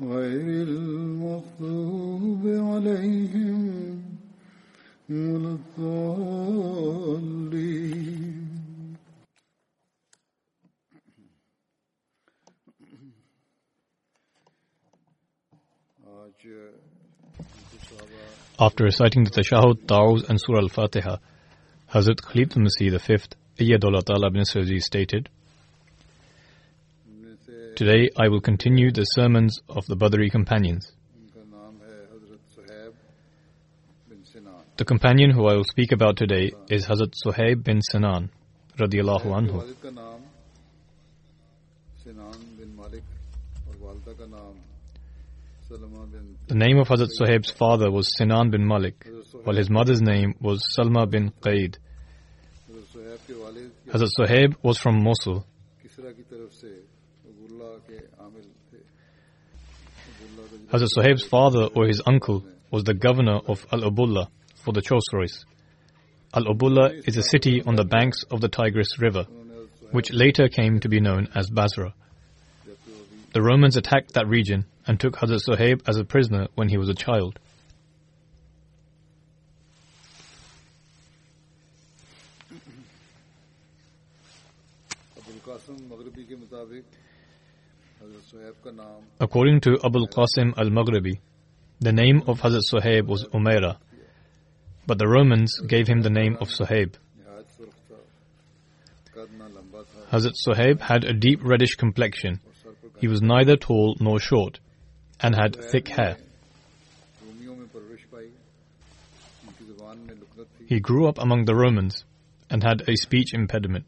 غير المغضوب عليهم ولا الضالين. After reciting the Tashahud, Ta'uz, and Surah Al Fatiha, Hazrat Khalifatul Masih V, Ayyadullah Ta'ala ibn Sirji stated, Today I will continue the sermons of the Badri companions. The companion who I will speak about today is Hazrat Suhaib bin Sinan radiallahu anhu. The name of Hazrat Suhaib's father was Sinan bin Malik, while his mother's name was Salma bin Qaid. Hazrat Suhaib was from Mosul. Hazrat Suhaib's father or his uncle was the governor of Al Ubulla for the Chosroes. Al Ubulla is a city on the banks of the Tigris River, which later came to be known as Basra. The Romans attacked that region and took Hazrat Suhaib as a prisoner when he was a child. According to Abul Qasim al Maghribi, the name of Hazrat Suhaib was Umaira, but the Romans gave him the name of Suhaib. Hazrat Suhaib had a deep reddish complexion. He was neither tall nor short and had thick hair. He grew up among the Romans and had a speech impediment.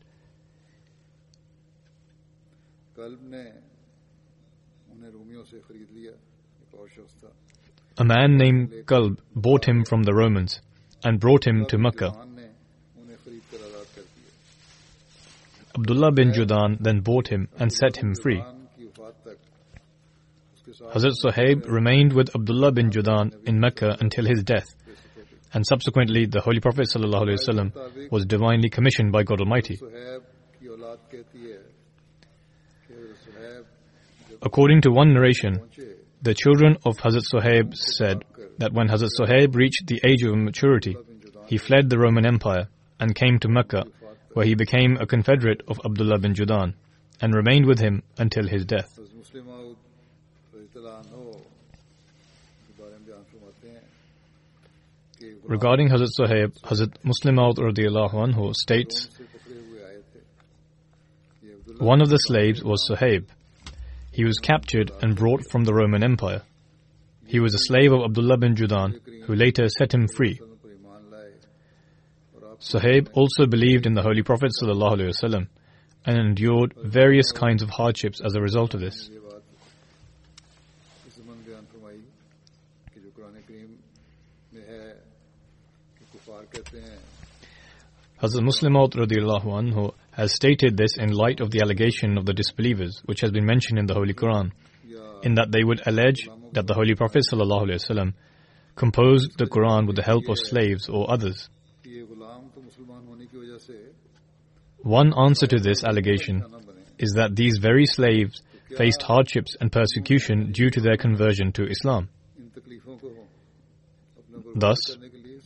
a man named Kalb bought him from the Romans and brought him to Mecca. Abdullah bin Judan then bought him and set him free. Hazrat Suhaib remained with Abdullah bin Judan in Mecca until his death, and subsequently the Holy Prophet ﷺ was divinely commissioned by God Almighty. According to one narration, the children of Hazrat Sohaib said that when Hazrat Sohaib reached the age of maturity, he fled the Roman Empire and came to Mecca, where he became a confederate of Abdullah bin Judan and remained with him until his death. Regarding Hazrat Sohaib, Hazrat Muslim anhu states, one of the slaves was Sohaib, he was captured and brought from the Roman Empire. He was a slave of Abdullah bin Judan, who later set him free. Suhaib also believed in the Holy Prophet and endured various kinds of hardships as a result of this. Hazrat Muslim has stated this in light of the allegation of the disbelievers, which has been mentioned in the Holy Quran, in that they would allege that the Holy Prophet ﷺ composed the Quran with the help of slaves or others. One answer to this allegation is that these very slaves faced hardships and persecution due to their conversion to Islam. Thus,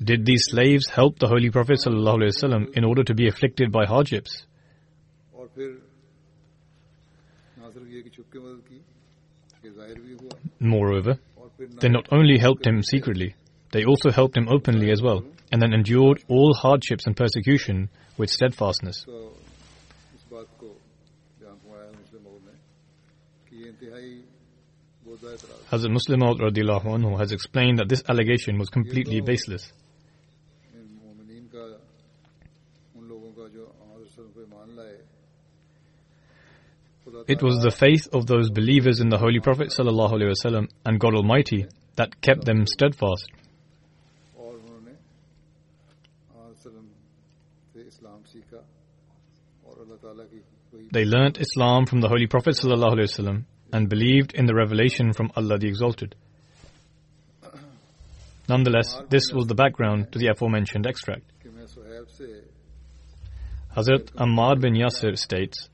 did these slaves help the Holy Prophet ﷺ in order to be afflicted by hardships? Moreover, they not only helped him secretly, they also helped him openly as well, and then endured all hardships and persecution with steadfastness. Hazrat Muslim anhu has explained that this allegation was completely baseless. It was the faith of those believers in the Holy Prophet ﷺ and God Almighty that kept them steadfast. They learnt Islam from the Holy Prophet ﷺ and believed in the revelation from Allah the Exalted. Nonetheless, this was the background to the aforementioned extract. Hazrat Ammar bin Yasir states,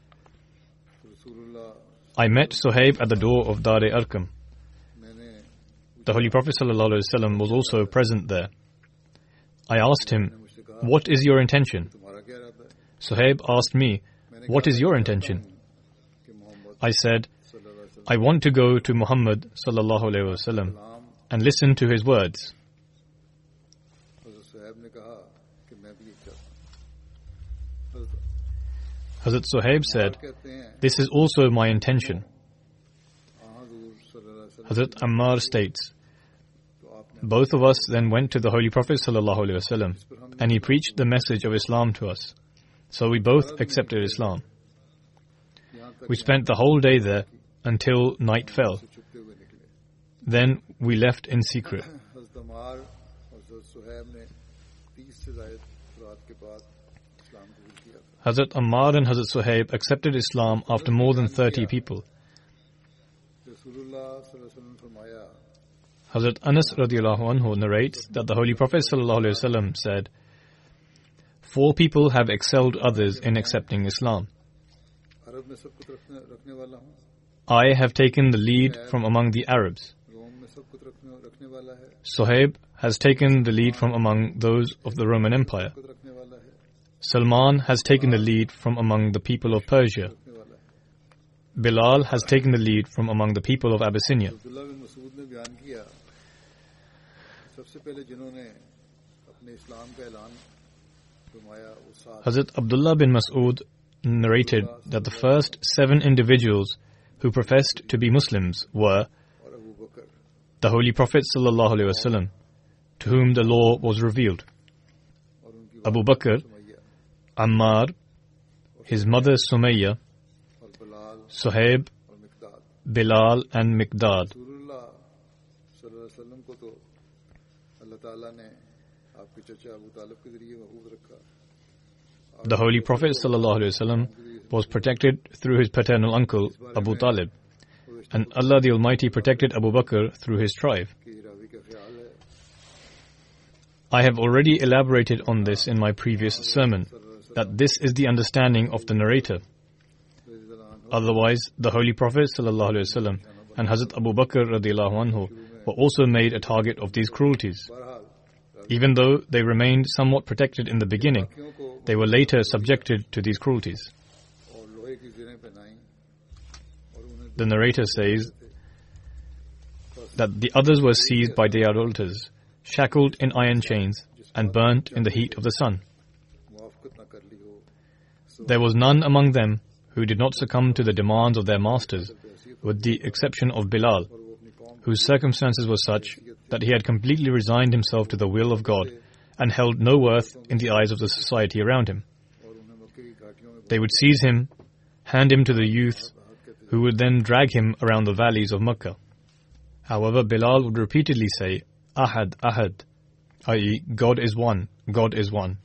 I met Suhaib at the door of Dar-e Arkam. The Holy Prophet ﷺ was also present there. I asked him, What is your intention? Suhaib asked me, What is your intention? I said, I want to go to Muhammad ﷺ and listen to his words. Hazrat Suhaib said, This is also my intention. Hazrat Ammar states, both of us then went to the Holy Prophet and he preached the message of Islam to us. So we both accepted Islam. We spent the whole day there until night fell. Then we left in secret. Hazrat Ammar and Hazrat Suhaib accepted Islam after more than 30 people. Hazrat Anas radiallahu anhu narrates that the Holy Prophet said, Four people have excelled others in accepting Islam. I have taken the lead from among the Arabs. Suhaib has taken the lead from among those of the Roman Empire. Salman has taken the lead from among the people of Persia. Bilal has taken the lead from among the people of Abyssinia. Hazrat Abdullah bin Mas'ud narrated that the first seven individuals who professed to be Muslims were the Holy Prophet ﷺ, to whom the law was revealed, Abu Bakr, Ammar, his mother Sumayya, Suhaib, Bilal, and Mikdad. The Holy Prophet was protected through his paternal uncle Abu Talib, and Allah the Almighty protected Abu Bakr through his tribe. I have already elaborated on this in my previous sermon that this is the understanding of the narrator. Otherwise, the Holy Prophet ﷺ and Hazrat Abu Bakr anhu were also made a target of these cruelties. Even though they remained somewhat protected in the beginning, they were later subjected to these cruelties. The narrator says that the others were seized by the idolaters, shackled in iron chains, and burnt in the heat of the sun. There was none among them who did not succumb to the demands of their masters, with the exception of Bilal, whose circumstances were such that he had completely resigned himself to the will of God and held no worth in the eyes of the society around him. They would seize him, hand him to the youths, who would then drag him around the valleys of Mecca. However, Bilal would repeatedly say, Ahad, Ahad, i.e., God is one, God is one.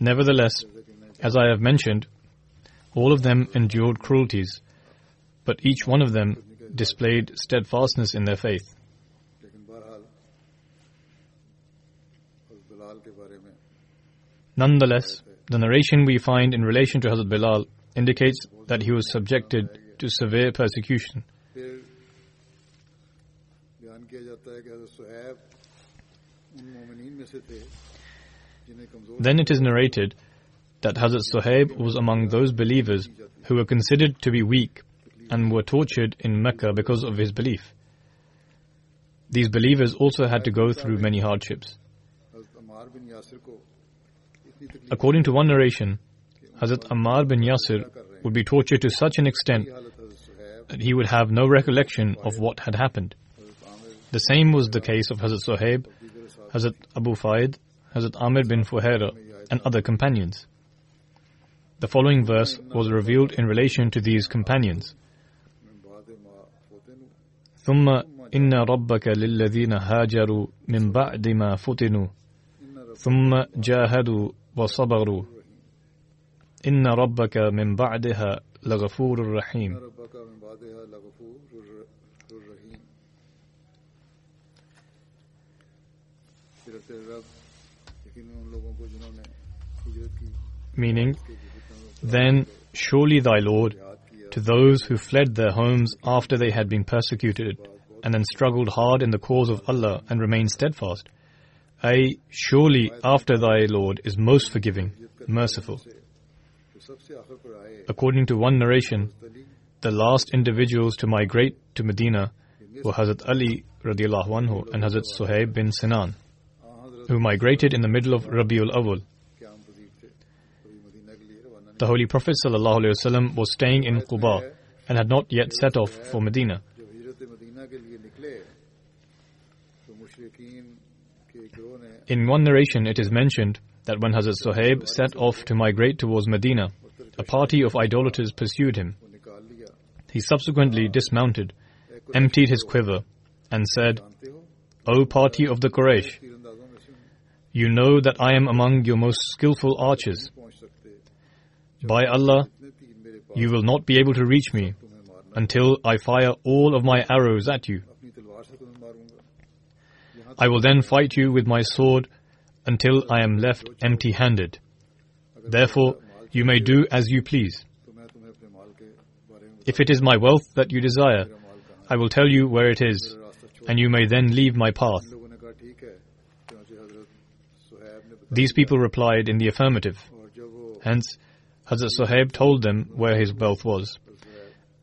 Nevertheless, as I have mentioned, all of them endured cruelties, but each one of them displayed steadfastness in their faith. Nonetheless, the narration we find in relation to Hazrat Bilal indicates that he was subjected to severe persecution. Then it is narrated that Hazrat Suhaib was among those believers who were considered to be weak and were tortured in Mecca because of his belief. These believers also had to go through many hardships. According to one narration, Hazrat Ammar bin Yasir would be tortured to such an extent that he would have no recollection of what had happened. The same was the case of Hazrat Suhaib, Hazrat Abu Fayd, Hazrat Amir bin Fuhaira, and other companions. The following verse was revealed in relation to these companions. ثم إن ربك للذين هاجروا من بعد ما فتنوا ثم جاهدوا وصبروا إن ربك من بعدها لغفور رحيم Meaning, then surely thy Lord, to those who fled their homes after they had been persecuted, and then struggled hard in the cause of Allah and remained steadfast, Ay, surely after thy Lord is most forgiving, merciful. According to one narration, the last individuals to migrate to Medina were Hazrat Ali radiallahu anhu and Hazrat Suhaib bin Sinan who migrated in the middle of Rabiul Awal. The Holy Prophet ﷺ was staying in Quba and had not yet set off for Medina. In one narration, it is mentioned that when Hazrat Suhaib set off to migrate towards Medina, a party of idolaters pursued him. He subsequently dismounted, emptied his quiver, and said, O party of the Quraysh, you know that I am among your most skillful archers. By Allah, you will not be able to reach me until I fire all of my arrows at you. I will then fight you with my sword until I am left empty handed. Therefore, you may do as you please. If it is my wealth that you desire, I will tell you where it is, and you may then leave my path. These people replied in the affirmative. Hence, Hazrat Suhaib told them where his wealth was.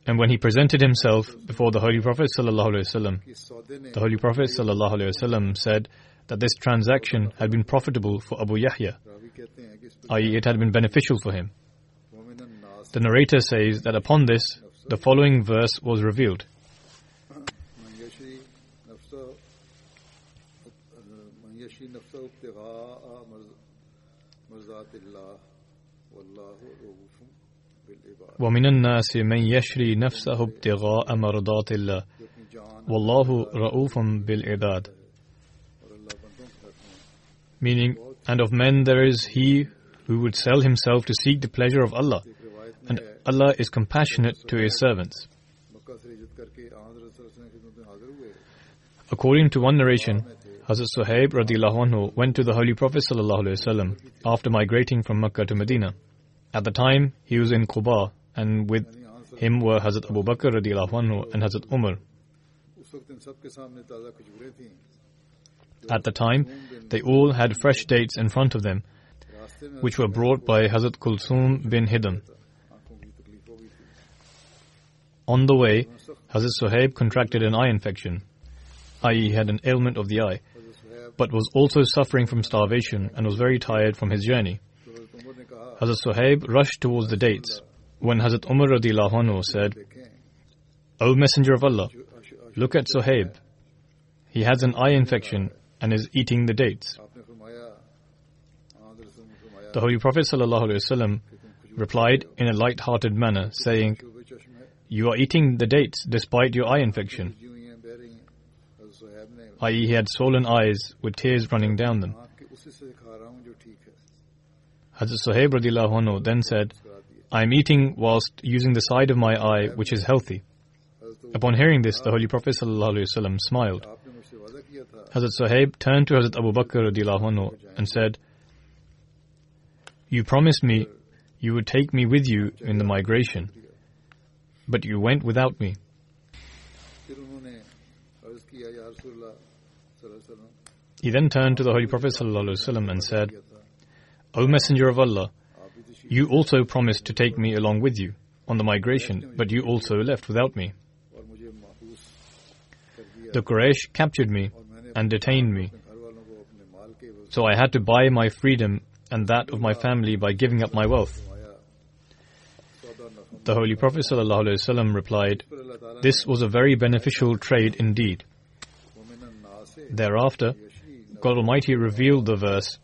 And when he presented himself before the Holy Prophet ﷺ, the Holy Prophet ﷺ said that this transaction had been profitable for Abu Yahya, i.e., it had been beneficial for him. The narrator says that upon this, the following verse was revealed. ومن الناس من يشري نفسه ابتغاء مرضات الله. والله رؤوف بالعباد. Meaning and of men there is he who would sell himself to seek the pleasure of Allah. And Allah is compassionate to his servants. according to one narration Hazrat Suhaib radiallahu anhu went to the Holy Prophet sallallahu alaihi wasallam after migrating from Mecca to Medina. At the time, he was in Quba, and with him were Hazrat Abu Bakr radiallahu anhu and Hazrat Umar. At the time, they all had fresh dates in front of them, which were brought by Hazrat Kulsum bin Hidam. On the way, Hazrat Suhaib contracted an eye infection, i.e., he had an ailment of the eye, but was also suffering from starvation and was very tired from his journey. Hazrat Suhaib rushed towards the dates when Hazrat Umar radiallahu said, O Messenger of Allah, look at Suhaib. He has an eye infection and is eating the dates. The Holy Prophet replied in a light-hearted manner, saying, You are eating the dates despite your eye infection i.e., he had swollen eyes with tears running down them. Hazrat Suhaib then said, I am eating whilst using the side of my eye which is healthy. Upon hearing this, the Holy Prophet ﷺ smiled. Hazrat Suhaib turned to Hazrat Abu Bakr and said, You promised me you would take me with you in the migration, but you went without me. He then turned to the Holy Prophet ﷺ and said, O Messenger of Allah, you also promised to take me along with you on the migration, but you also left without me. The Quraysh captured me and detained me. So I had to buy my freedom and that of my family by giving up my wealth. The Holy Prophet ﷺ replied, This was a very beneficial trade indeed. Thereafter, God Almighty revealed the verse.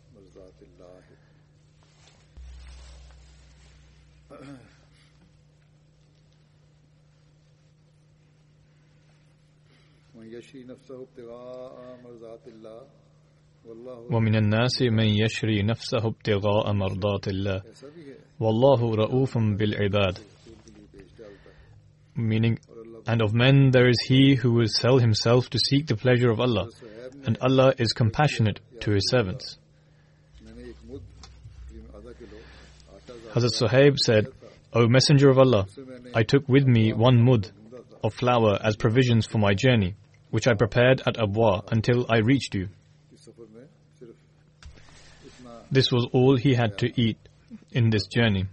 ومن الناس من يشري نفسه ابتغاء مرضات الله. والله رؤوف بالعباد. Meaning and of men there is he who will sell himself to seek the pleasure of Allah and Allah is compassionate to His servants. Hazrat Suhaib said, O Messenger of Allah, I took with me one mud of flour as provisions for my journey, which I prepared at Abwa until I reached you. This was all he had to eat in this journey.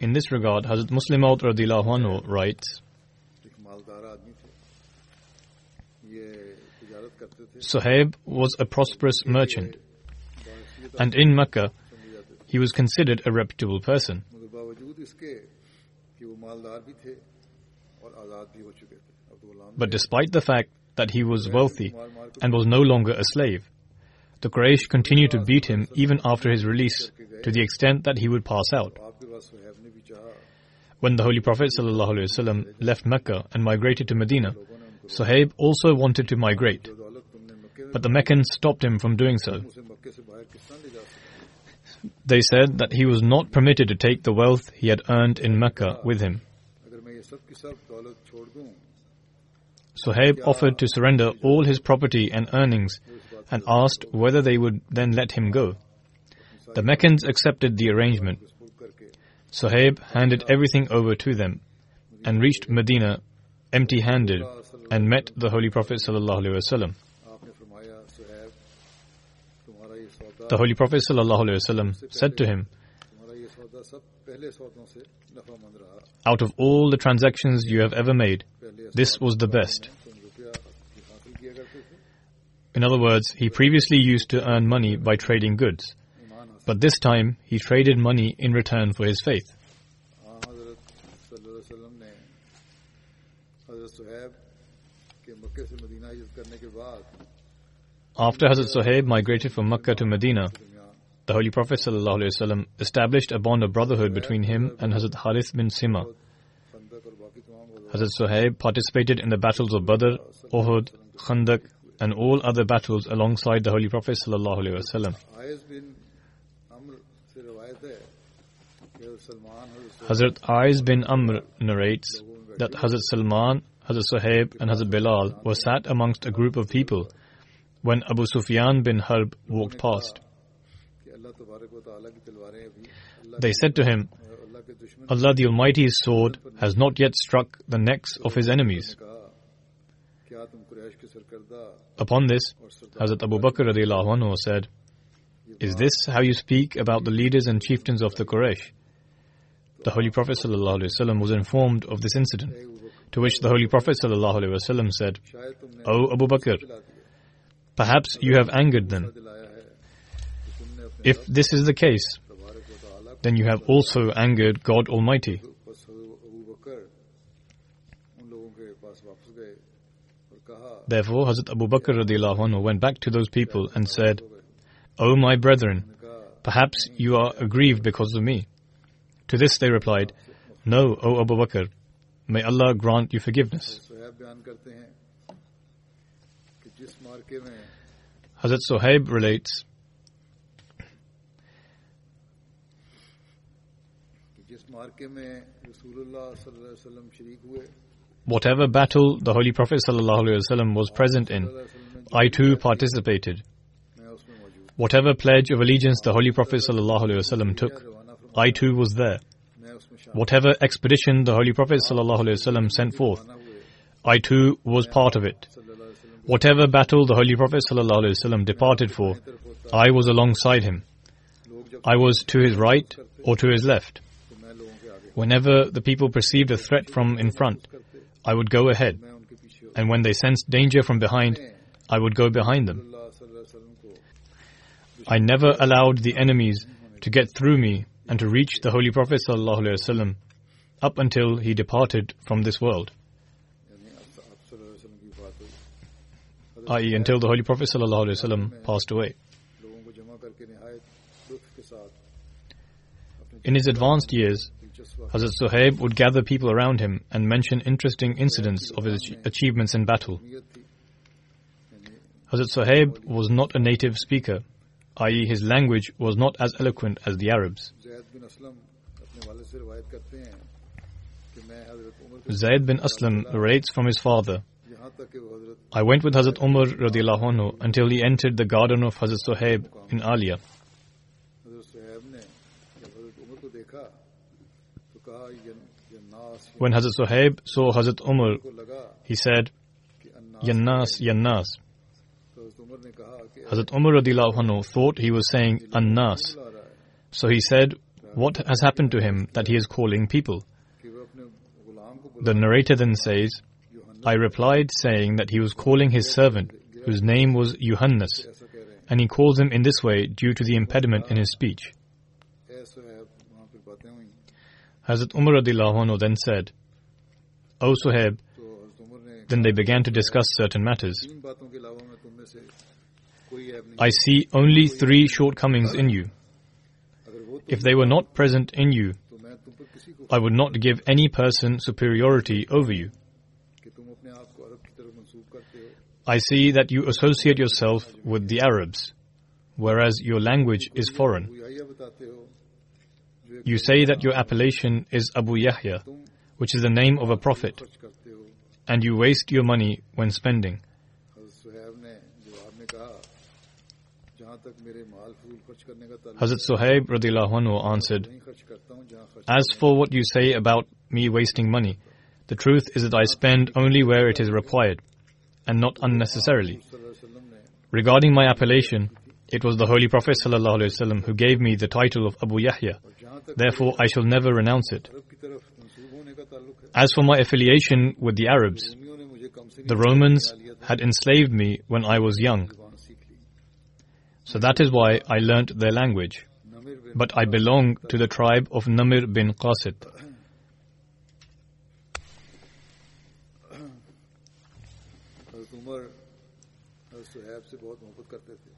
In this regard, Hazrat Musleh Maud anhu writes, Suhaib was a prosperous merchant, and in Mecca, he was considered a reputable person. But despite the fact that he was wealthy and was no longer a slave, the Quraysh continued to beat him even after his release to the extent that he would pass out. When the Holy Prophet ﷺ left Mecca and migrated to Medina, Suhaib also wanted to migrate, but the Meccans stopped him from doing so. They said that he was not permitted to take the wealth he had earned in Mecca with him. Suhaib offered to surrender all his property and earnings and asked whether they would then let him go. The Meccans accepted the arrangement Suhaib handed everything over to them and reached Medina empty handed and met the Holy Prophet. ﷺ. The Holy Prophet ﷺ said to him, Out of all the transactions you have ever made, this was the best. In other words, he previously used to earn money by trading goods. But this time, he traded money in return for his faith. After Hazrat Suhaib migrated from Mecca to Medina, the Holy Prophet ﷺ established a bond of brotherhood between him and Hazrat Harith bin Sima. Hazrat Suhaib participated in the battles of Badr, Uhud, Khandak, and all other battles alongside the Holy Prophet ﷺ. Hazrat Ais bin Amr narrates that Hazrat Salman, Hazrat Suhaib, and Hazrat Bilal were sat amongst a group of people when Abu Sufyan bin Harb walked past. They said to him, Allah the Almighty's sword has not yet struck the necks of his enemies. Upon this, Hazrat Abu Bakr anhu said, Is this how you speak about the leaders and chieftains of the Quraysh? the Holy Prophet ﷺ was informed of this incident, to which the Holy Prophet ﷺ said, O Abu Bakr, perhaps you have angered them. If this is the case, then you have also angered God Almighty. Therefore, Hazrat Abu Bakr anhu went back to those people and said, O my brethren, perhaps you are aggrieved because of me. To this they replied, No, O Abu Bakr, may Allah grant you forgiveness. Hazrat Suhaib relates Whatever battle the Holy Prophet ﷺ was present in, I too participated. Whatever pledge of allegiance the Holy Prophet ﷺ took, I too was there. Whatever expedition the Holy Prophet ﷺ sent forth, I too was part of it. Whatever battle the Holy Prophet ﷺ departed for, I was alongside him. I was to his right or to his left. Whenever the people perceived a threat from in front, I would go ahead. And when they sensed danger from behind, I would go behind them. I never allowed the enemies to get through me and to reach the Holy Prophet up until he departed from this world. i.e. until the Holy Prophet passed away. In his advanced years, Hazrat Suhaib would gather people around him and mention interesting incidents of his achievements in battle. Hazrat Suhaib was not a native speaker, i.e., his language was not as eloquent as the Arabs. Zayd bin Aslam narrates from his father. I went with Hazrat Umar anhu until he entered the garden of Hazrat Suhaib in Alia. When Hazrat Suhaib saw Hazrat Umar, he said, Yannas, Yannas. Hazrat Umar anhu thought he was saying Annas. So he said, what has happened to him that he is calling people? The narrator then says, I replied saying that he was calling his servant, whose name was Yohannes, and he calls him in this way due to the impediment in his speech. Hazrat Umar then said, O Suhaib, then they began to discuss certain matters. I see only three shortcomings in you if they were not present in you, I would not give any person superiority over you. I see that you associate yourself with the Arabs, whereas your language is foreign. You say that your appellation is Abu Yahya, which is the name of a prophet, and you waste your money when spending. Hazrat Suhaib answered, As for what you say about me wasting money, the truth is that I spend only where it is required, and not unnecessarily. Regarding my appellation, it was the Holy Prophet ﷺ who gave me the title of Abu Yahya. Therefore, I shall never renounce it. As for my affiliation with the Arabs, the Romans had enslaved me when I was young so that is why I learnt their language. But I belong to the tribe of Namir bin Qasit.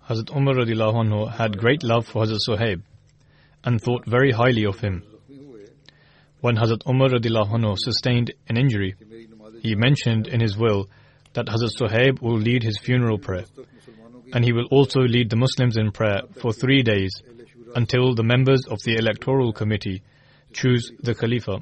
Hazrat Umar anhu had great love for Hazrat Suhaib and thought very highly of him. When Hazrat Umar anhu sustained an injury, he mentioned in his will that Hazrat Suhaib will lead his funeral prayer and he will also lead the Muslims in prayer for three days until the members of the electoral committee choose the Khalifa.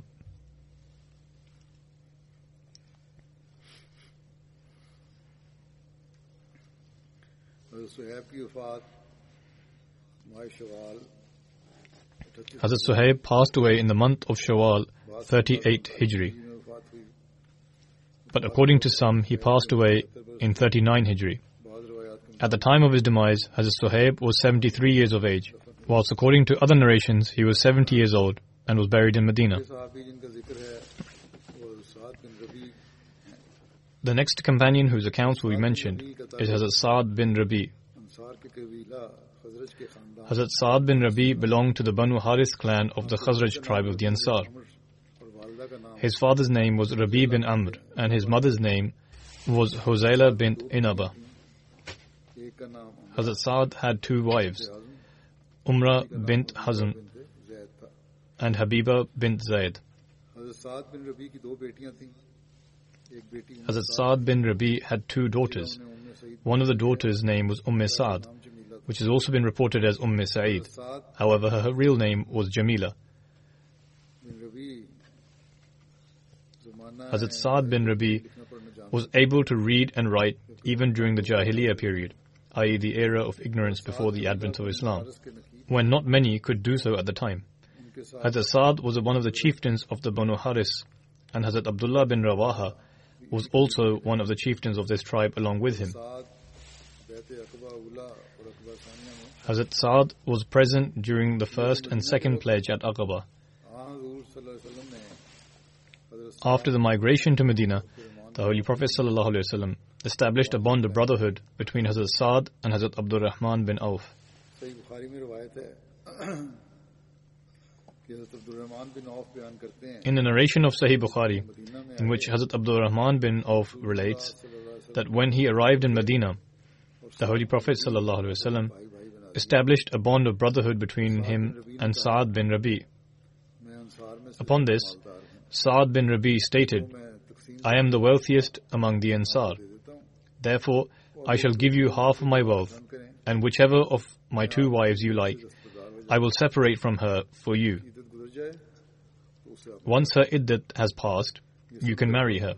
Hazrat Suhaib passed away in the month of Shawwal, 38 Hijri. But according to some, he passed away in 39 Hijri. At the time of his demise, Hazrat Suhaib was 73 years of age, whilst according to other narrations, he was 70 years old and was buried in Medina. The next companion whose accounts will be mentioned is Hazrat Saad bin Rabi. Hazrat Saad bin Rabi belonged to the Banu Haris clan of the Khazraj tribe of the Ansar. His father's name was Rabi bin Amr and his mother's name was Hosayla bint Inaba. Hazrat Saad had two wives, Umrah bint Hazm and Habiba bint Zayd. Hazrat Saad bin Rabi had two daughters. One of the daughters' name was Umm Saad, which has also been reported as Umm Sa'id. However, her real name was Jamila. Hazrat Saad bin Rabi was able to read and write even during the Jahiliyyah period i.e., the era of ignorance before the advent of Islam, when not many could do so at the time. Hazrat Saad was one of the chieftains of the Banu Haris, and Hazrat Abdullah bin Rawaha was also one of the chieftains of this tribe along with him. Hazrat Saad was present during the first and second pledge at Aqaba. After the migration to Medina, the Holy Prophet ﷺ established a bond of brotherhood between Hazrat Saad and Hazrat Abdul Rahman bin Auf. In the narration of Sahih Bukhari, in which Hazrat Abdul Rahman bin Auf relates that when he arrived in Medina, the Holy Prophet ﷺ established a bond of brotherhood between him and Saad bin Rabi. Upon this, Saad bin Rabi stated, I am the wealthiest among the Ansar. Therefore, I shall give you half of my wealth, and whichever of my two wives you like, I will separate from her for you. Once her iddat has passed, you can marry her.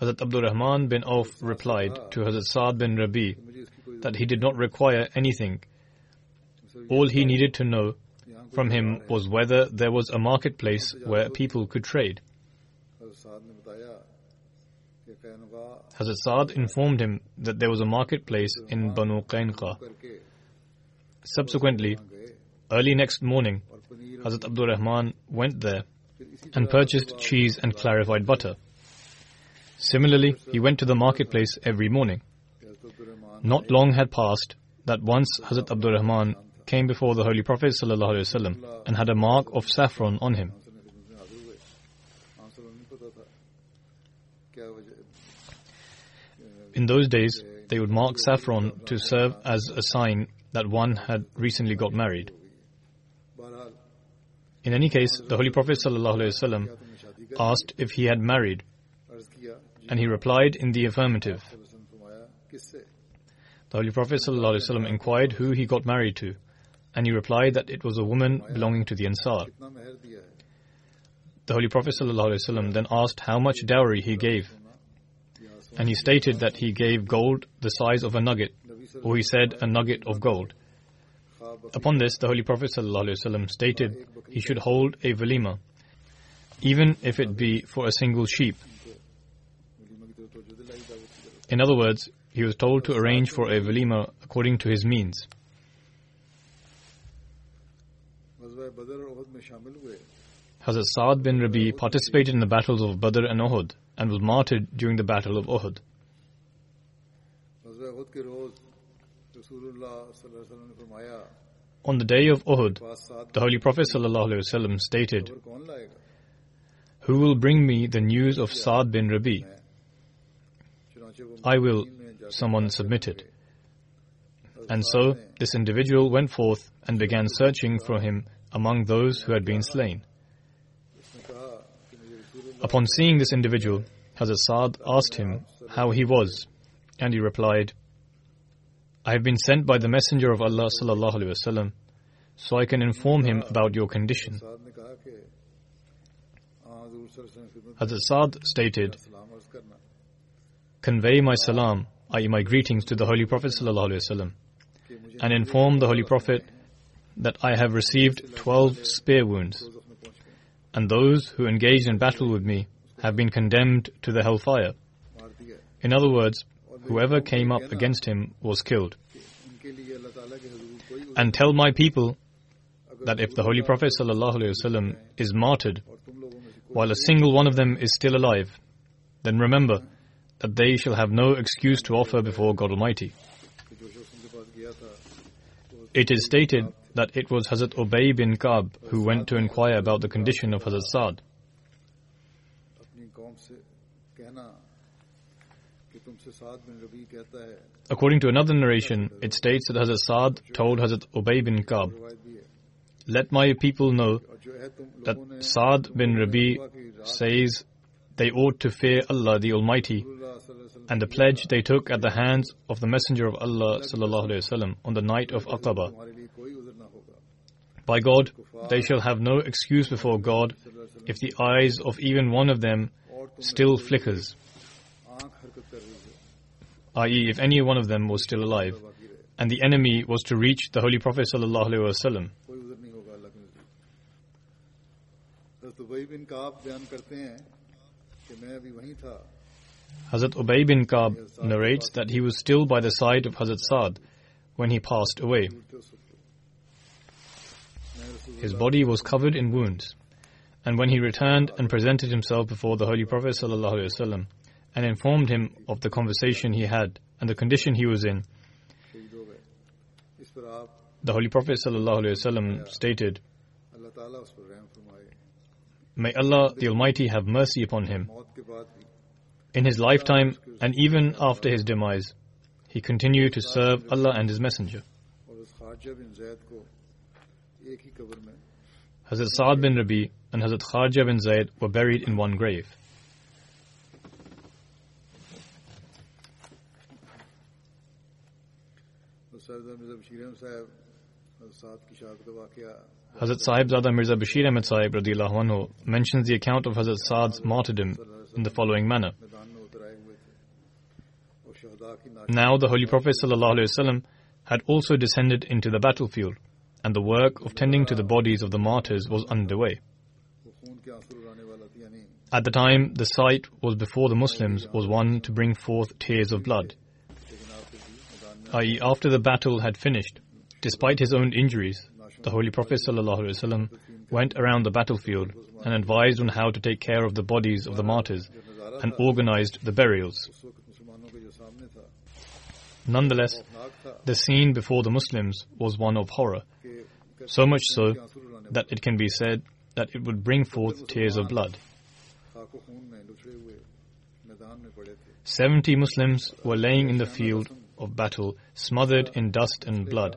Hazrat Abdul Rahman bin Auf replied to Hazrat Saad bin Rabi that he did not require anything. All he needed to know from him was whether there was a marketplace where people could trade. Hazrat Saad informed him that there was a marketplace in Banu Qainuqa. Subsequently, early next morning, Hazrat Abdul Rahman went there and purchased cheese and clarified butter. Similarly, he went to the marketplace every morning. Not long had passed that once Hazrat Abdul Rahman came before the Holy Prophet ﷺ and had a mark of saffron on him. In those days, they would mark saffron to serve as a sign that one had recently got married. In any case, the Holy Prophet ﷺ asked if he had married, and he replied in the affirmative. The Holy Prophet ﷺ inquired who he got married to, and he replied that it was a woman belonging to the Ansar. The Holy Prophet ﷺ then asked how much dowry he gave, and he stated that he gave gold the size of a nugget, or he said a nugget of gold. Upon this, the Holy Prophet ﷺ stated he should hold a velima, even if it be for a single sheep. In other words, he was told to arrange for a velima according to his means. Hazrat Saad bin Rabi participated in the battles of Badr and Uhud and was martyred during the Battle of Uhud. On the day of Uhud, the Holy Prophet ﷺ stated, Who will bring me the news of Saad bin Rabi? I will, someone submitted. And so this individual went forth and began searching for him among those who had been slain. Upon seeing this individual, Hazrat Saad asked him how he was, and he replied, I have been sent by the Messenger of Allah وسلم, so I can inform him about your condition. Hazrat Saad stated, Convey my salam, i.e., my greetings to the Holy Prophet وسلم, and inform the Holy Prophet that I have received 12 spear wounds and those who engaged in battle with me have been condemned to the hellfire. In other words, whoever came up against him was killed. And tell my people that if the Holy Prophet ﷺ is martyred, while a single one of them is still alive, then remember that they shall have no excuse to offer before God Almighty. It is stated that it was Hazrat Ubay bin Kab who went to inquire about the condition of Hazrat Saad. According to another narration, it states that Hazrat Saad told Hazrat Ubay bin Kab, Let my people know that Saad bin Rabi says they ought to fear Allah the Almighty and the pledge they took at the hands of the Messenger of Allah وسلم, on the night of Aqaba. By God, they shall have no excuse before God if the eyes of even one of them still flickers, i.e., if any one of them was still alive, and the enemy was to reach the Holy Prophet. ﷺ. تو Hazrat Ubay bin Kab narrates that he was still by the side of Hazrat Saad when he passed away. His body was covered in wounds, and when he returned and presented himself before the Holy Prophet ﷺ and informed him of the conversation he had and the condition he was in, the Holy Prophet ﷺ stated, May Allah the Almighty have mercy upon him. In his lifetime and even after his demise, he continued to serve Allah and His Messenger. Hazrat Sa'ad bin Rabi and Hazrat Kharija bin Zayd were buried in one grave. Hazrat Sahib Zada Mirza Bashir Ahmed Sahib anhu, mentions the account of Hazrat Sa'ad's martyrdom in the following manner. Now the Holy Prophet ﷺ had also descended into the battlefield, and the work of tending to the bodies of the martyrs was underway. At the time, the sight was before the Muslims was one to bring forth tears of blood, i.e., after the battle had finished. Despite his own injuries, the Holy Prophet ﷺ went around the battlefield and advised on how to take care of the bodies of the martyrs and organized the burials. Nonetheless, the scene before the Muslims was one of horror, so much so that it can be said that it would bring forth tears of blood. Seventy Muslims were laying in the field of battle, smothered in dust and blood,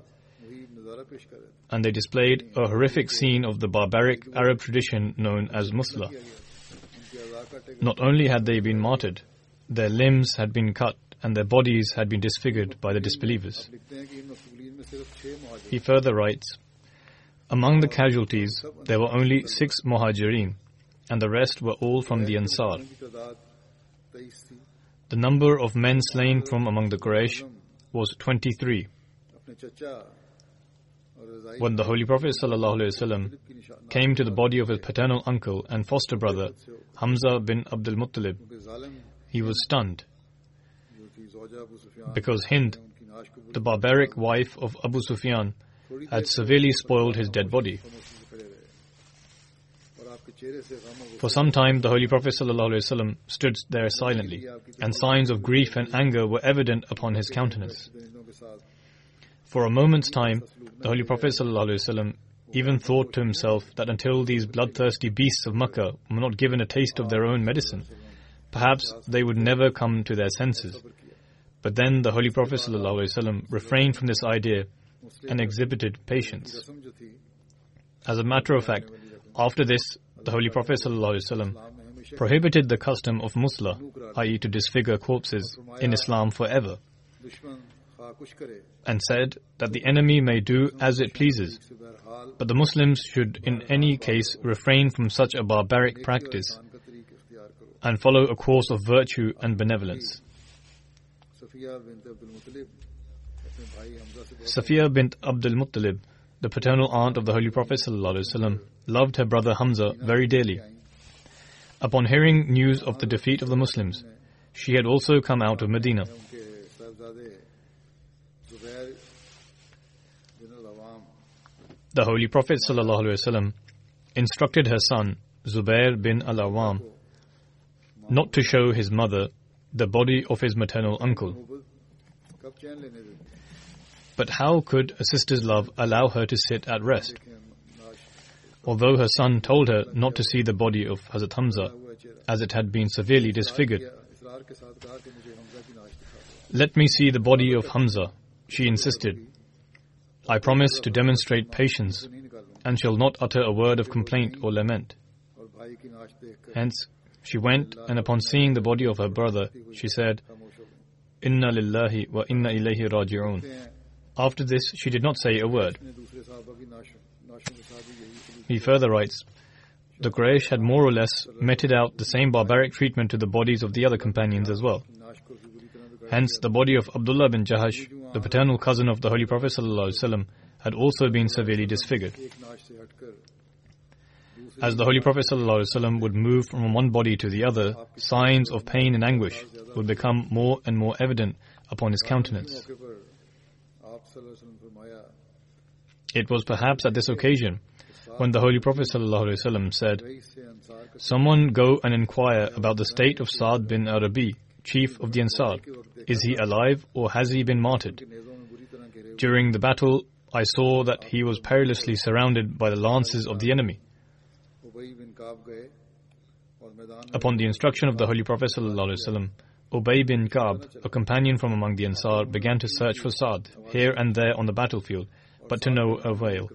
and they displayed a horrific scene of the barbaric Arab tradition known as Musla. Not only had they been martyred, their limbs had been cut and their bodies had been disfigured by the disbelievers. He further writes Among the casualties, there were only six Muhajirin, and the rest were all from the Ansar. The number of men slain from among the Quraysh was 23. When the Holy Prophet ﷺ came to the body of his paternal uncle and foster brother, Hamza bin Abdul Muttalib, he was stunned because Hind, the barbaric wife of Abu Sufyan, had severely spoiled his dead body. For some time, the Holy Prophet ﷺ stood there silently, and signs of grief and anger were evident upon his countenance. For a moment's time, the Holy Prophet ﷺ even thought to himself that until these bloodthirsty beasts of Makkah were not given a taste of their own medicine, perhaps they would never come to their senses but then the Holy Prophet refrained from this idea and exhibited patience. As a matter of fact, after this, the Holy Prophet prohibited the custom of musla, i.e., to disfigure corpses, in Islam forever, and said that the enemy may do as it pleases, but the Muslims should in any case refrain from such a barbaric practice and follow a course of virtue and benevolence. Safiya bint Abdul Muttalib, the paternal aunt of the Holy Prophet loved her brother Hamza very dearly. Upon hearing news of the defeat of the Muslims, she had also come out of Medina. The Holy Prophet instructed her son, Zubair bin Al Awam, not to show his mother the body of his maternal uncle. But how could a sister's love allow her to sit at rest? Although her son told her not to see the body of Hazrat Hamza, as it had been severely disfigured. Let me see the body of Hamza, she insisted. I promise to demonstrate patience and shall not utter a word of complaint or lament. Hence, she went, and upon seeing the body of her brother, she said, Inna lillahi wa inna ilayhi raji'un. After this, she did not say a word. He further writes, the Quraysh had more or less meted out the same barbaric treatment to the bodies of the other companions as well. Hence, the body of Abdullah bin Jahsh, the paternal cousin of the Holy Prophet had also been severely disfigured. As the Holy Prophet ﷺ would move from one body to the other, signs of pain and anguish would become more and more evident upon his countenance. It was perhaps at this occasion when the Holy Prophet ﷺ said, Someone go and inquire about the state of Saad bin Arabi, chief of the Ansar. Is he alive or has he been martyred? During the battle, I saw that he was perilously surrounded by the lances of the enemy. Upon the instruction of the Holy Prophet ﷺ, Ubay bin Ka'b, a companion from among the Ansar, began to search for Saad here and there on the battlefield, but to no avail.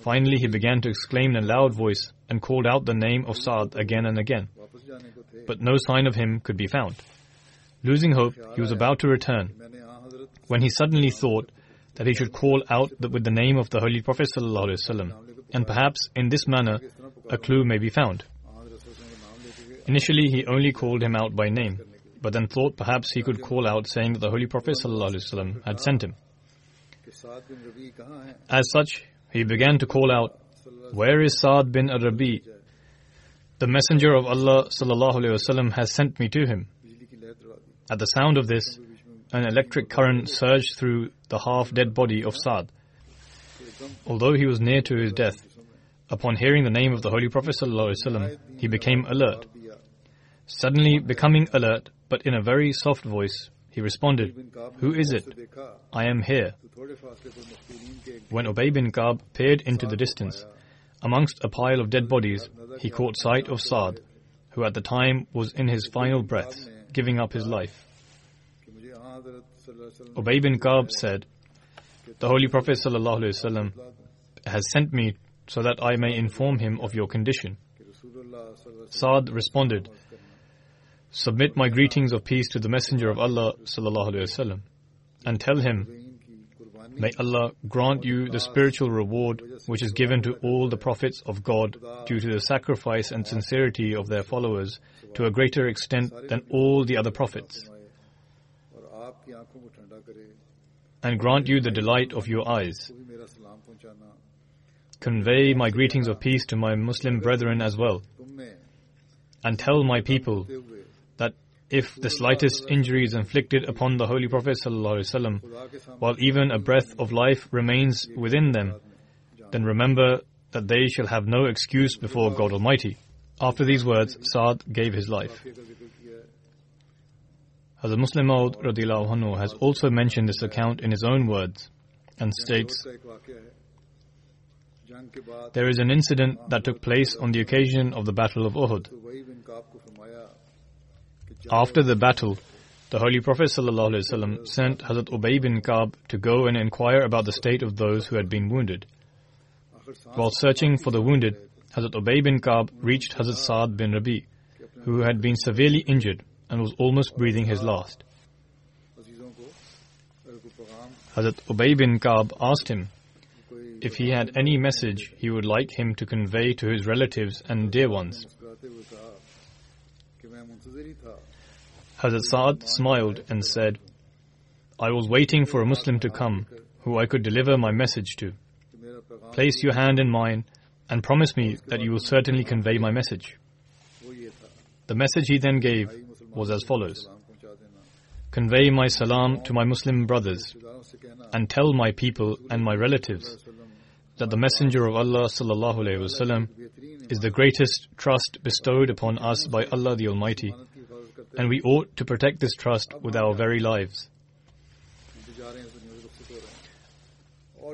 Finally, he began to exclaim in a loud voice and called out the name of Saad again and again. But no sign of him could be found. Losing hope, he was about to return when he suddenly thought that he should call out with the name of the Holy Prophet ﷺ, and perhaps in this manner a clue may be found. Initially, he only called him out by name, but then thought perhaps he could call out saying that the Holy Prophet ﷺ had sent him. As such, he began to call out, Where is Saad bin Arabi? The Messenger of Allah ﷺ has sent me to him. At the sound of this, an electric current surged through the half dead body of Saad. Although he was near to his death, upon hearing the name of the Holy Prophet ﷺ, he became alert. Suddenly becoming alert, but in a very soft voice, he responded, Who is it? I am here. When Ubay bin Ka'b peered into the distance, amongst a pile of dead bodies, he caught sight of Saad, who at the time was in his final breaths, giving up his life. Ubay bin Ka'b said, the Holy Prophet ﷺ has sent me so that I may inform him of your condition. Saad responded, Submit my greetings of peace to the Messenger of Allah ﷺ and tell him, May Allah grant you the spiritual reward which is given to all the prophets of God due to the sacrifice and sincerity of their followers to a greater extent than all the other prophets. And grant you the delight of your eyes. Convey my greetings of peace to my Muslim brethren as well. And tell my people that if the slightest injury is inflicted upon the Holy Prophet while even a breath of life remains within them, then remember that they shall have no excuse before God Almighty. After these words, Saad gave his life. Hazrat Musleh Maud has also mentioned this account in his own words and states, There is an incident that took place on the occasion of the Battle of Uhud. After the battle, the Holy Prophet sent Hazrat Ubay bin Ka'b to go and inquire about the state of those who had been wounded. While searching for the wounded, Hazrat Ubay bin Ka'b reached Hazrat Saad bin Rabi, who had been severely injured and was almost breathing his last. Hazrat Ubay bin Ka'b asked him if he had any message he would like him to convey to his relatives and dear ones. Hazrat Saad smiled and said, I was waiting for a Muslim to come who I could deliver my message to. Place your hand in mine and promise me that you will certainly convey my message. The message he then gave was as follows Convey my salam to my Muslim brothers and tell my people and my relatives that the Messenger of Allah وسلم, is the greatest trust bestowed upon us by Allah the Almighty and we ought to protect this trust with our very lives.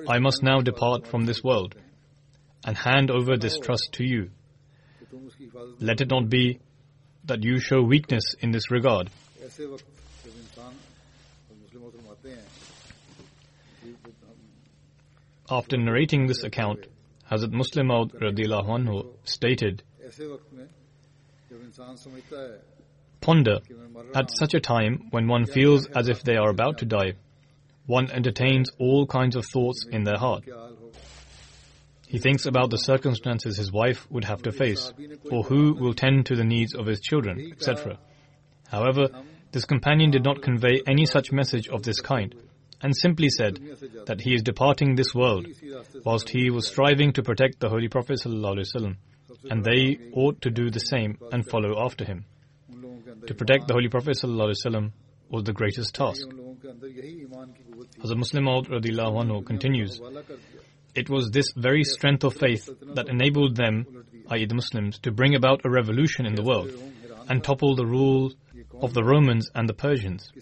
I must now depart from this world and hand over this trust to you. Let it not be that you show weakness in this regard. After narrating this account, Hazrat Musleh Maud anhu stated, Ponder, at such a time when one feels as if they are about to die, one entertains all kinds of thoughts in their heart. He thinks about the circumstances his wife would have to face, or who will tend to the needs of his children, etc. However, this companion did not convey any such message of this kind, and simply said that he is departing this world, whilst he was striving to protect the Holy Prophet ﷺ, and they ought to do the same and follow after him. To protect the Holy Prophet ﷺ was the greatest task. As a Musleh Maud continues, it was this very strength of faith that enabled them, i.e., the Muslims, to bring about a revolution in the world and topple the rule of the Romans and the Persians.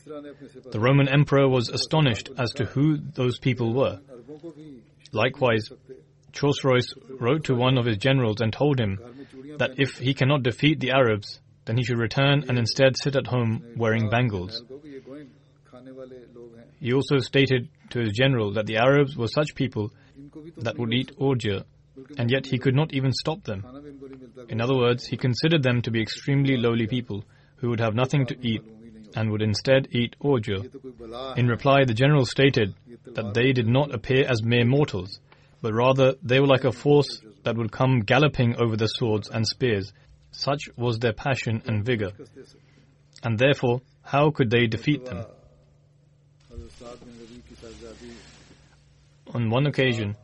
The Roman emperor was astonished as to who those people were. Likewise, Chosroes wrote to one of his generals and told him that if he cannot defeat the Arabs, then he should return and instead sit at home wearing bangles. He also stated to his general that the Arabs were such people that would eat ordure, and yet he could not even stop them. In other words, he considered them to be extremely lowly people who would have nothing to eat and would instead eat ordure. In reply, the general stated that they did not appear as mere mortals, but rather they were like a force that would come galloping over the swords and spears. Such was their passion and vigor. And therefore, how could they defeat them? On one occasion,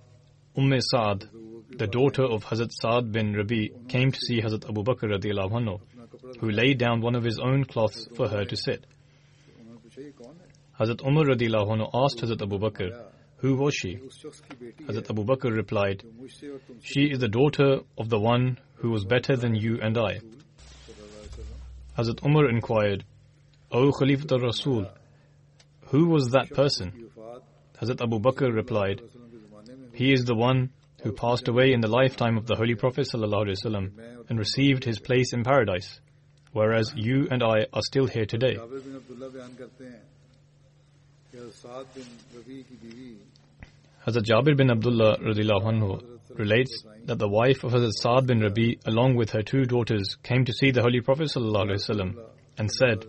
Umm Saad, the daughter of Hazrat Saad bin Rabi, came to see Hazrat Abu Bakr radiallahu anhu, who laid down one of his own cloths for her to sit. Hazrat Umar radiallahu anhu asked Hazrat Abu Bakr, who was she? Hazrat Abu Bakr replied, She is the daughter of the one who was better than you and I. Hazrat Umar inquired, O Khalifa Rasul, who was that person? Hazrat Abu Bakr replied, He is the one who passed away in the lifetime of the Holy Prophet ﷺ and received his place in paradise, whereas you and I are still here today. Hazrat Jabir bin Abdullah anhu, relates that the wife of Hazrat Saad bin Rabi along with her two daughters came to see the Holy Prophet ﷺ and said,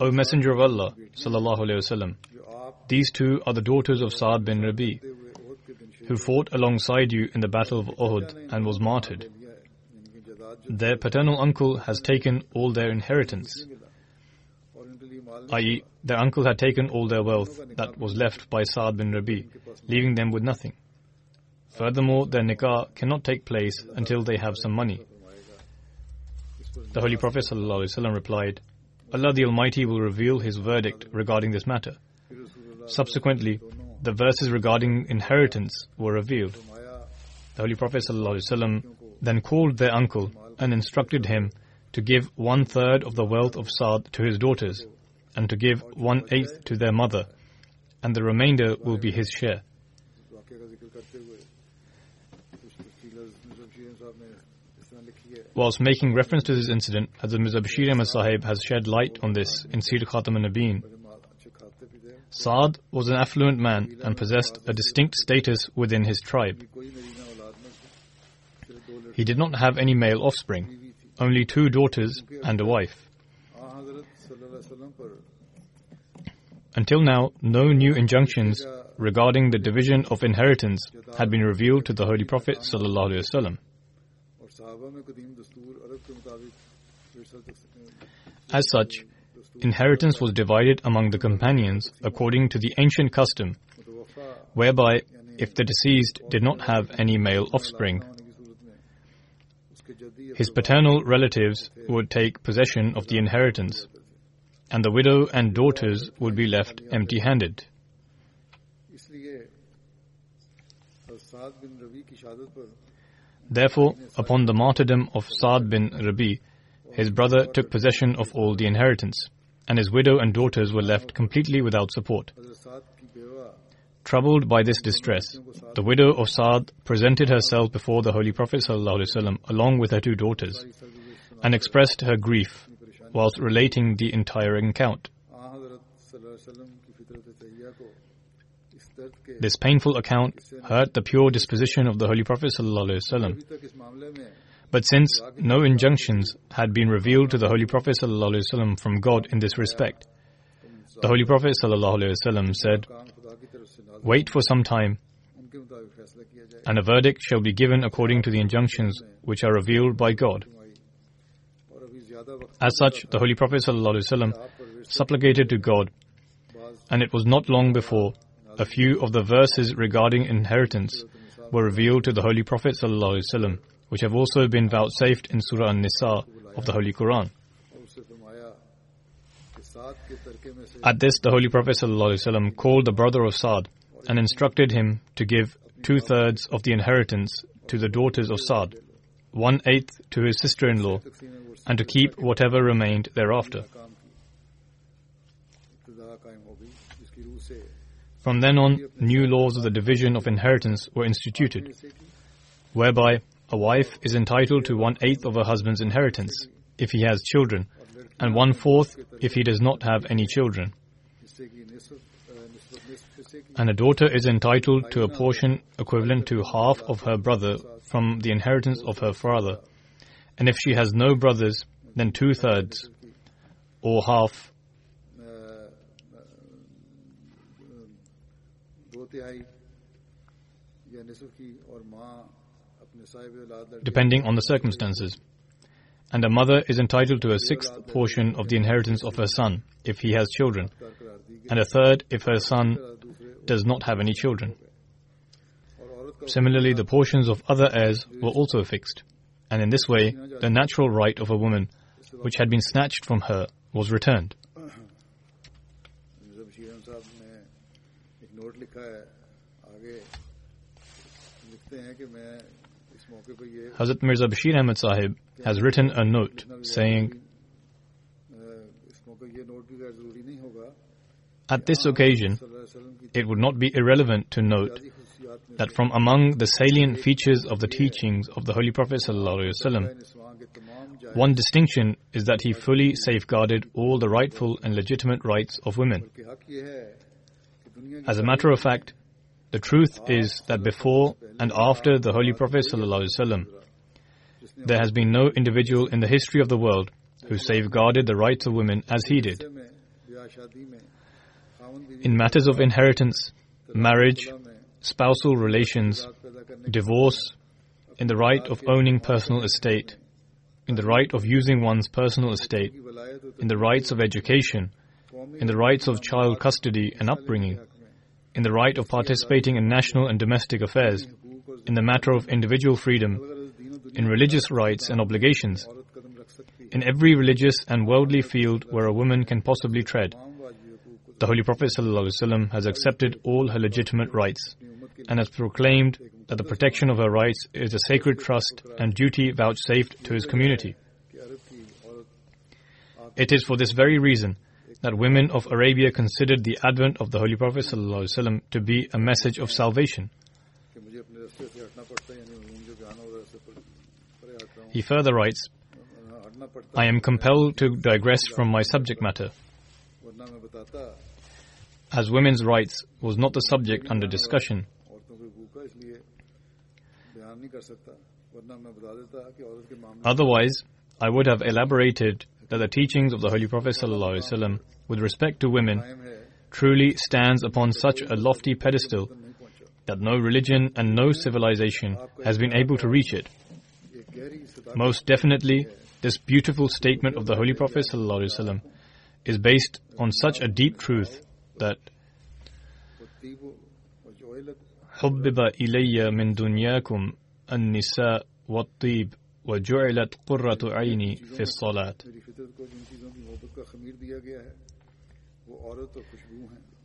O Messenger of Allah, sallallahu these two are the daughters of Sa'ad bin Rabi, who fought alongside you in the Battle of Uhud and was martyred. Their paternal uncle has taken all their inheritance, i.e., their uncle had taken all their wealth that was left by Sa'ad bin Rabi, leaving them with nothing. Furthermore, their nikah cannot take place until they have some money. The Holy Prophet ﷺ replied, Allah the Almighty will reveal His verdict regarding this matter. Subsequently, the verses regarding inheritance were revealed. The Holy Prophet ﷺ then called their uncle and instructed him to give one third of the wealth of Saad to his daughters and to give one eighth to their mother, and the remainder will be his share. Whilst making reference to this incident, Hazrat Mirza Bashir Ahmad Sahib has shed light on this in Sirat Khatam-un-Nabiyyin Saad was an affluent man and possessed a distinct status within his tribe. He did not have any male offspring, only two daughters and a wife. Until now, no new injunctions regarding the division of inheritance had been revealed to the Holy Prophet ﷺ. As such, inheritance was divided among the companions according to the ancient custom, whereby if the deceased did not have any male offspring, his paternal relatives would take possession of the inheritance, and the widow and daughters would be left empty handed. Therefore, upon the martyrdom of Saad bin Rabi, his brother took possession of all the inheritance and his widow and daughters were left completely without support. Troubled by this distress, the widow of Saad presented herself before the Holy Prophet ﷺ along with her two daughters and expressed her grief whilst relating the entire account. This painful account hurt the pure disposition of the Holy Prophet ﷺ. But since no injunctions had been revealed to the Holy Prophet ﷺ from God in this respect, the Holy Prophet ﷺ said, Wait for some time, and a verdict shall be given according to the injunctions which are revealed by God. As such, the Holy Prophet ﷺ supplicated to God, and it was not long before a few of the verses regarding inheritance were revealed to the Holy Prophet ﷺ which have also been vouchsafed in Surah An-Nisa of the Holy Quran. At this, the Holy Prophet called the brother of Saad and instructed him to give two thirds of the inheritance to the daughters of Saad, one eighth to his sister in law, and to keep whatever remained thereafter. From then on, new laws of the division of inheritance were instituted, whereby a wife is entitled to one eighth of her husband's inheritance if he has children, and one fourth if he does not have any children. And a daughter is entitled to a portion equivalent to half of her brother from the inheritance of her father. And if she has no brothers, then two thirds or half depending on the circumstances. And a mother is entitled to a sixth portion of the inheritance of her son if he has children, and a third if her son does not have any children. Similarly, the portions of other heirs were also fixed, and in this way, the natural right of a woman, which had been snatched from her, was returned. Hazrat Mirza Bashir Ahmad Sahib has written a note saying, At this occasion, it would not be irrelevant to note that from among the salient features of the teachings of the Holy Prophet one distinction is that he fully safeguarded all the rightful and legitimate rights of women. As a matter of fact, the truth is that before and after the Holy Prophet ﷺ, there has been no individual in the history of the world who safeguarded the rights of women as he did. In matters of inheritance, marriage, spousal relations, divorce, in the right of owning personal estate, in the right of using one's personal estate, in the rights of education, in the rights of child custody and upbringing, in the right of participating in national and domestic affairs, in the matter of individual freedom, in religious rights and obligations, in every religious and worldly field where a woman can possibly tread. The Holy Prophet ﷺ has accepted all her legitimate rights and has proclaimed that the protection of her rights is a sacred trust and duty vouchsafed to his community. It is for this very reason that women of Arabia considered the advent of the Holy Prophet ﷺ to be a message of salvation. He further writes, I am compelled to digress from my subject matter, as women's rights was not the subject under discussion. Otherwise, I would have elaborated that the teachings of the Holy Prophet ﷺ with respect to women truly stands upon such a lofty pedestal that no religion and no civilization has been able to reach it. Most definitely, this beautiful statement of the Holy Prophet ﷺ is based on such a deep truth that حُبِّبَ إِلَيَّ مِن دُنْيَاكُمْ النِّسَاء وَالطِّيبُ وجعلت قرة عيني في الصلاة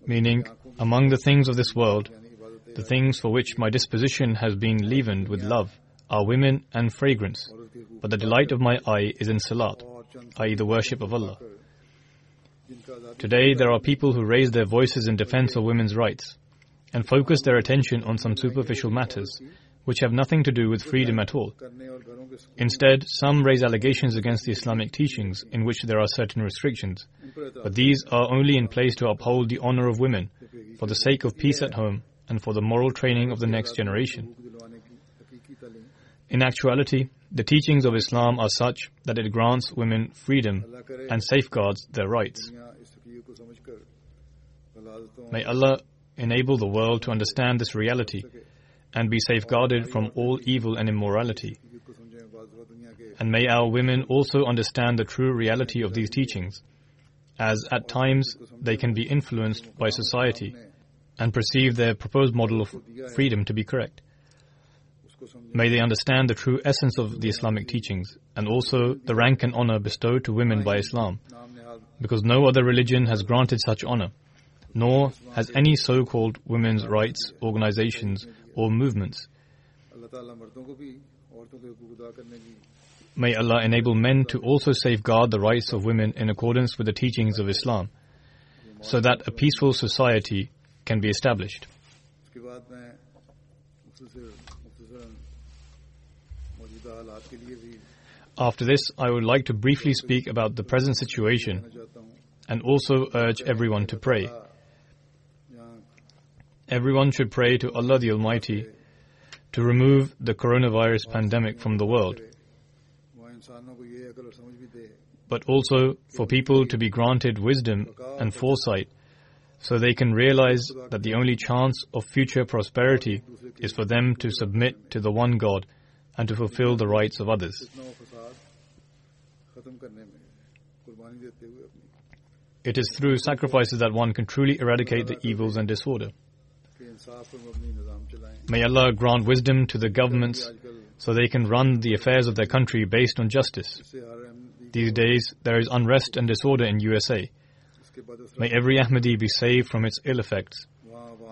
meaning among the things of this world, the things for which my disposition has been leavened with love are women and fragrance, but the delight of my eye is in salat, i.e. the worship of Allah. Today there are people who raise their voices in defense of women's rights and focus their attention on some superficial matters which have nothing to do with freedom at all. Instead, some raise allegations against the Islamic teachings in which there are certain restrictions, but these are only in place to uphold the honor of women for the sake of peace at home and for the moral training of the next generation. In actuality, the teachings of Islam are such that it grants women freedom and safeguards their rights. May Allah enable the world to understand this reality and be safeguarded from all evil and immorality. And may our women also understand the true reality of these teachings, as at times they can be influenced by society and perceive their proposed model of freedom to be correct. May they understand the true essence of the Islamic teachings and also the rank and honor bestowed to women by Islam, because no other religion has granted such honor nor has any so called women's rights organizations or movements. May Allah enable men to also safeguard the rights of women in accordance with the teachings of Islam, so that a peaceful society can be established. After this, I would like to briefly speak about the present situation and also urge everyone to pray everyone should pray to Allah the Almighty to remove the coronavirus pandemic from the world, but also for people to be granted wisdom and foresight so they can realize that the only chance of future prosperity is for them to submit to the one God and to fulfill the rights of others. It is through sacrifices that one can truly eradicate the evils and disorder. May Allah grant wisdom to the governments so they can run the affairs of their country based on justice. These days, there is unrest and disorder in USA. May every Ahmadi be saved from its ill effects.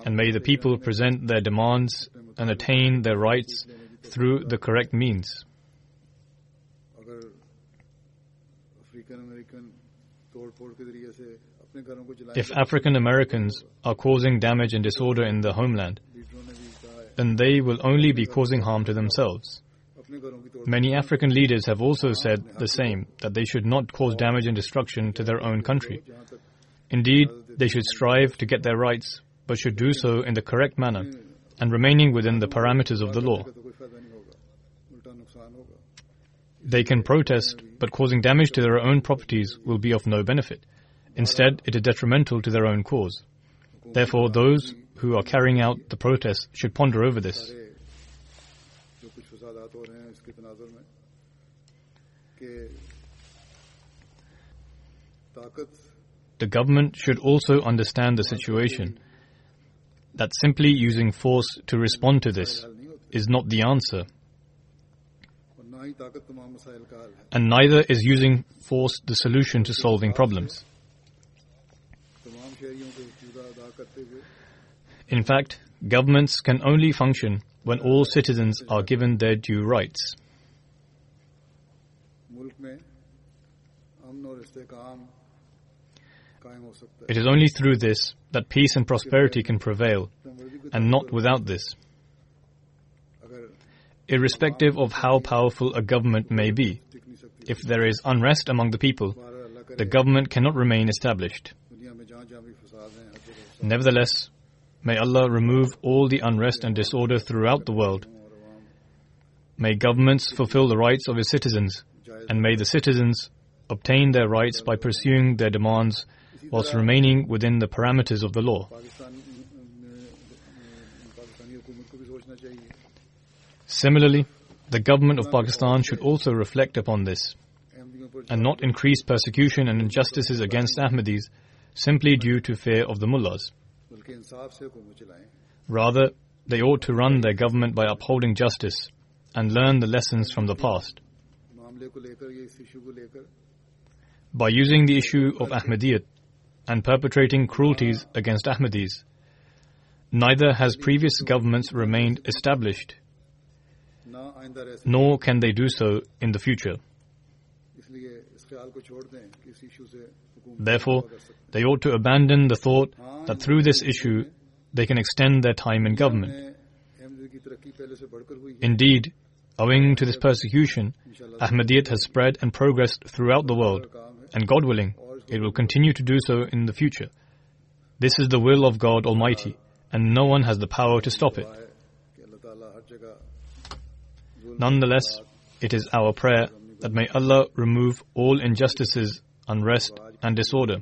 And may the people present their demands and attain their rights through the correct means. If African Americans are causing damage and disorder in the homeland, then they will only be causing harm to themselves. Many African leaders have also said the same, that they should not cause damage and destruction to their own country. Indeed, they should strive to get their rights, but should do so in the correct manner and remaining within the parameters of the law. They can protest, but causing damage to their own properties will be of no benefit. Instead, it is detrimental to their own cause. Therefore, those who are carrying out the protests should ponder over this. The government should also understand the situation that simply using force to respond to this is not the answer. And neither is using force the solution to solving problems. In fact, governments can only function when all citizens are given their due rights. It is only through this that peace and prosperity can prevail, and not without this. Irrespective of how powerful a government may be, if there is unrest among the people, the government cannot remain established. Nevertheless, May Allah remove all the unrest and disorder throughout the world. May governments fulfill the rights of its citizens, and may the citizens obtain their rights by pursuing their demands whilst remaining within the parameters of the law. Similarly, the government of Pakistan should also reflect upon this and not increase persecution and injustices against Ahmadis simply due to fear of the mullahs. Rather, they ought to run their government by upholding justice and learn the lessons from the past. By using the issue of Ahmadiyyat and perpetrating cruelties against Ahmadis, neither has previous governments remained established, nor can they do so in the future. Therefore, they ought to abandon the thought that through this issue they can extend their time in government. Indeed, owing to this persecution, Ahmadiyyat has spread and progressed throughout the world, and God willing, it will continue to do so in the future. This is the will of God Almighty, and no one has the power to stop it. Nonetheless, it is our prayer that may Allah remove all injustices, unrest, and disorder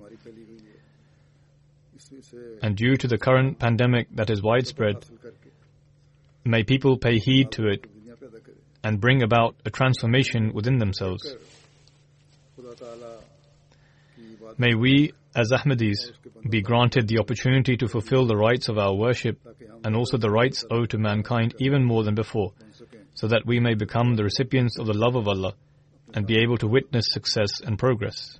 and due to the current pandemic that is widespread, may people pay heed to it and bring about a transformation within themselves. May we, as Ahmadis, be granted the opportunity to fulfill the rights of our worship and also the rights owed to mankind even more than before, so that we may become the recipients of the love of Allah and be able to witness success and progress.